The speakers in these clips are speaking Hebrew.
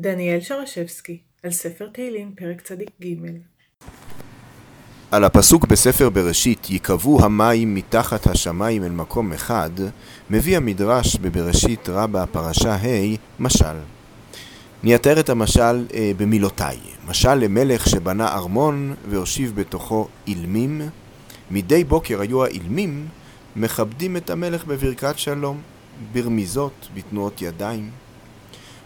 דניאל שרשבסקי, על ספר תהילים, פרק צדיק ג' על הפסוק בספר בראשית, ייקבעו המים מתחת השמיים אל מקום אחד, מביא המדרש בבראשית רבה פרשה ה' משל. אני אתאר את המשל אה, במילותיי. משל למלך שבנה ארמון והושיב בתוכו אילמים. מדי בוקר היו האילמים מכבדים את המלך בברכת שלום, ברמיזות, בתנועות ידיים.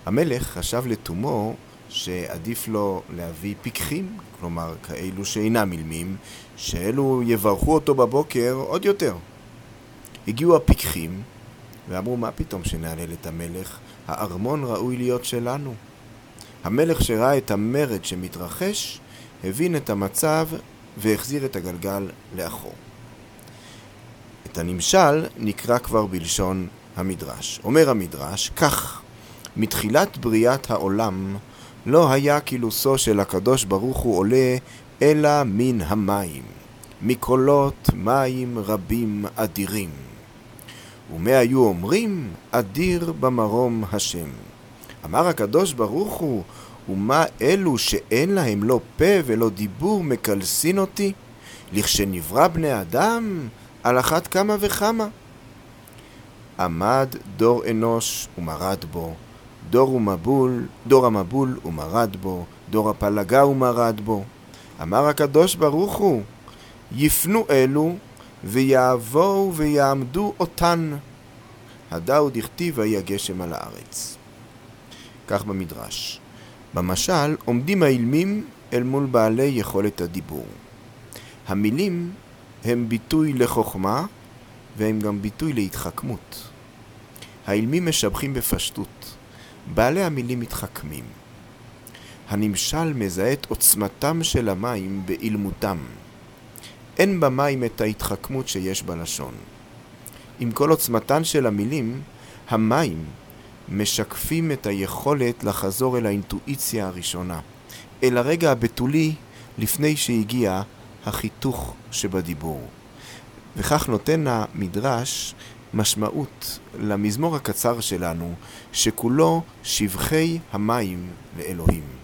המלך חשב לתומו שעדיף לו להביא פיקחים, כלומר כאלו שאינם אילמים, שאלו יברכו אותו בבוקר עוד יותר. הגיעו הפיקחים ואמרו, מה פתאום שנהלל את המלך? הארמון ראוי להיות שלנו. המלך שראה את המרד שמתרחש, הבין את המצב והחזיר את הגלגל לאחור. את הנמשל נקרא כבר בלשון המדרש. אומר המדרש, כך, מתחילת בריאת העולם לא היה קילוסו של הקדוש ברוך הוא עולה אלא מן המים, מקולות מים רבים אדירים. ומה היו אומרים? אדיר במרום השם. אמר הקדוש ברוך הוא, ומה אלו שאין להם לא פה ולא דיבור מקלסין אותי? לכשנברא בני אדם, על אחת כמה וכמה. עמד דור אנוש ומרד בו, דור ומבול, דור המבול ומרד בו, דור הפלגה ומרד בו. אמר הקדוש ברוך הוא, יפנו אלו ויעבואו ויעמדו אותן. הדאו דכתיב ויהי הגשם על הארץ. כך במדרש. במשל עומדים האילמים אל מול בעלי יכולת הדיבור. המילים הם ביטוי לחוכמה והם גם ביטוי להתחכמות. האילמים משבחים בפשטות, בעלי המילים מתחכמים. הנמשל מזהה את עוצמתם של המים באילמותם. אין במים את ההתחכמות שיש בלשון. עם כל עוצמתן של המילים, המים משקפים את היכולת לחזור אל האינטואיציה הראשונה, אל הרגע הבתולי לפני שהגיע החיתוך שבדיבור. וכך נותן המדרש משמעות למזמור הקצר שלנו, שכולו שבחי המים לאלוהים.